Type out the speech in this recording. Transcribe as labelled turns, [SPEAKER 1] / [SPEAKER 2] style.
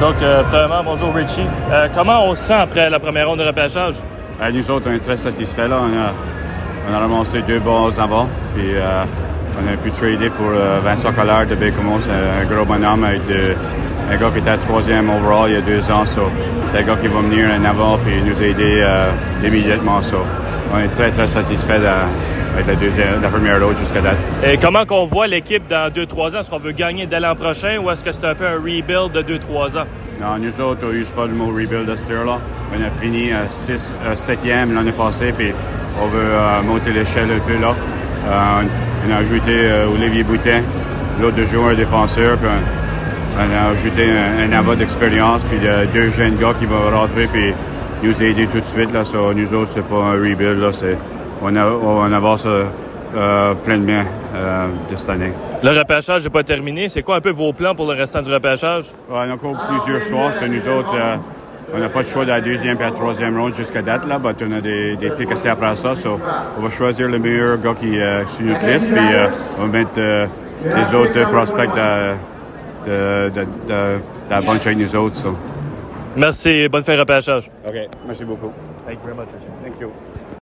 [SPEAKER 1] Donc, euh, premièrement, bonjour Richie. Euh, comment on se sent après la première ronde de repêchage?
[SPEAKER 2] Euh, nous autres, on est très satisfaits. Là. On, a, on ramassé deux bons avant. Puis euh, on a pu trader pour Vincent Collard de Bécomo. C'est un gros bonhomme avec un gars qui était troisième overall il y a deux ans. So, c'est un gars qui va venir en avant et nous aider immédiatement. On est très, très satisfaits de- la, deuxième, la première road jusqu'à date.
[SPEAKER 1] Et comment qu'on voit l'équipe dans 2-3 ans? Est-ce qu'on veut gagner dès l'an prochain ou est-ce que c'est un peu un rebuild de 2-3 ans?
[SPEAKER 2] Non, nous autres, on n'use pas le mot rebuild à cette heure-là. On a fini à 6, 7e l'année passée, puis on veut euh, monter l'échelle un peu là. Euh, on a ajouté euh, Olivier Boutin, l'autre de joueur défenseur, puis on, on a ajouté un, un d'expérience, puis euh, deux jeunes gars qui vont rentrer, puis nous aider tout de suite. Là, So, nous autres, c'est pas un rebuild, là, c'est, on, a, on avance euh, euh, plein de bien euh, de cette année.
[SPEAKER 1] Le repêchage n'est pas terminé. C'est quoi un peu vos plans pour le restant du repêchage?
[SPEAKER 2] Ouais, on a encore plusieurs soirs. C'est nous autres, euh, on n'a pas le choix de la deuxième et la troisième ronde jusqu'à date, là. mais on a des, des pics assez après ça. So, on va choisir le meilleur gars qui est sur notre liste, puis euh, on va mettre euh, les autres euh, prospects de, de, de, de, de la bunch avec nous autres. so.
[SPEAKER 1] Merci bonne fin de repêchage.
[SPEAKER 2] OK, merci beaucoup.
[SPEAKER 1] Thank you very much, Richie.
[SPEAKER 2] Thank you.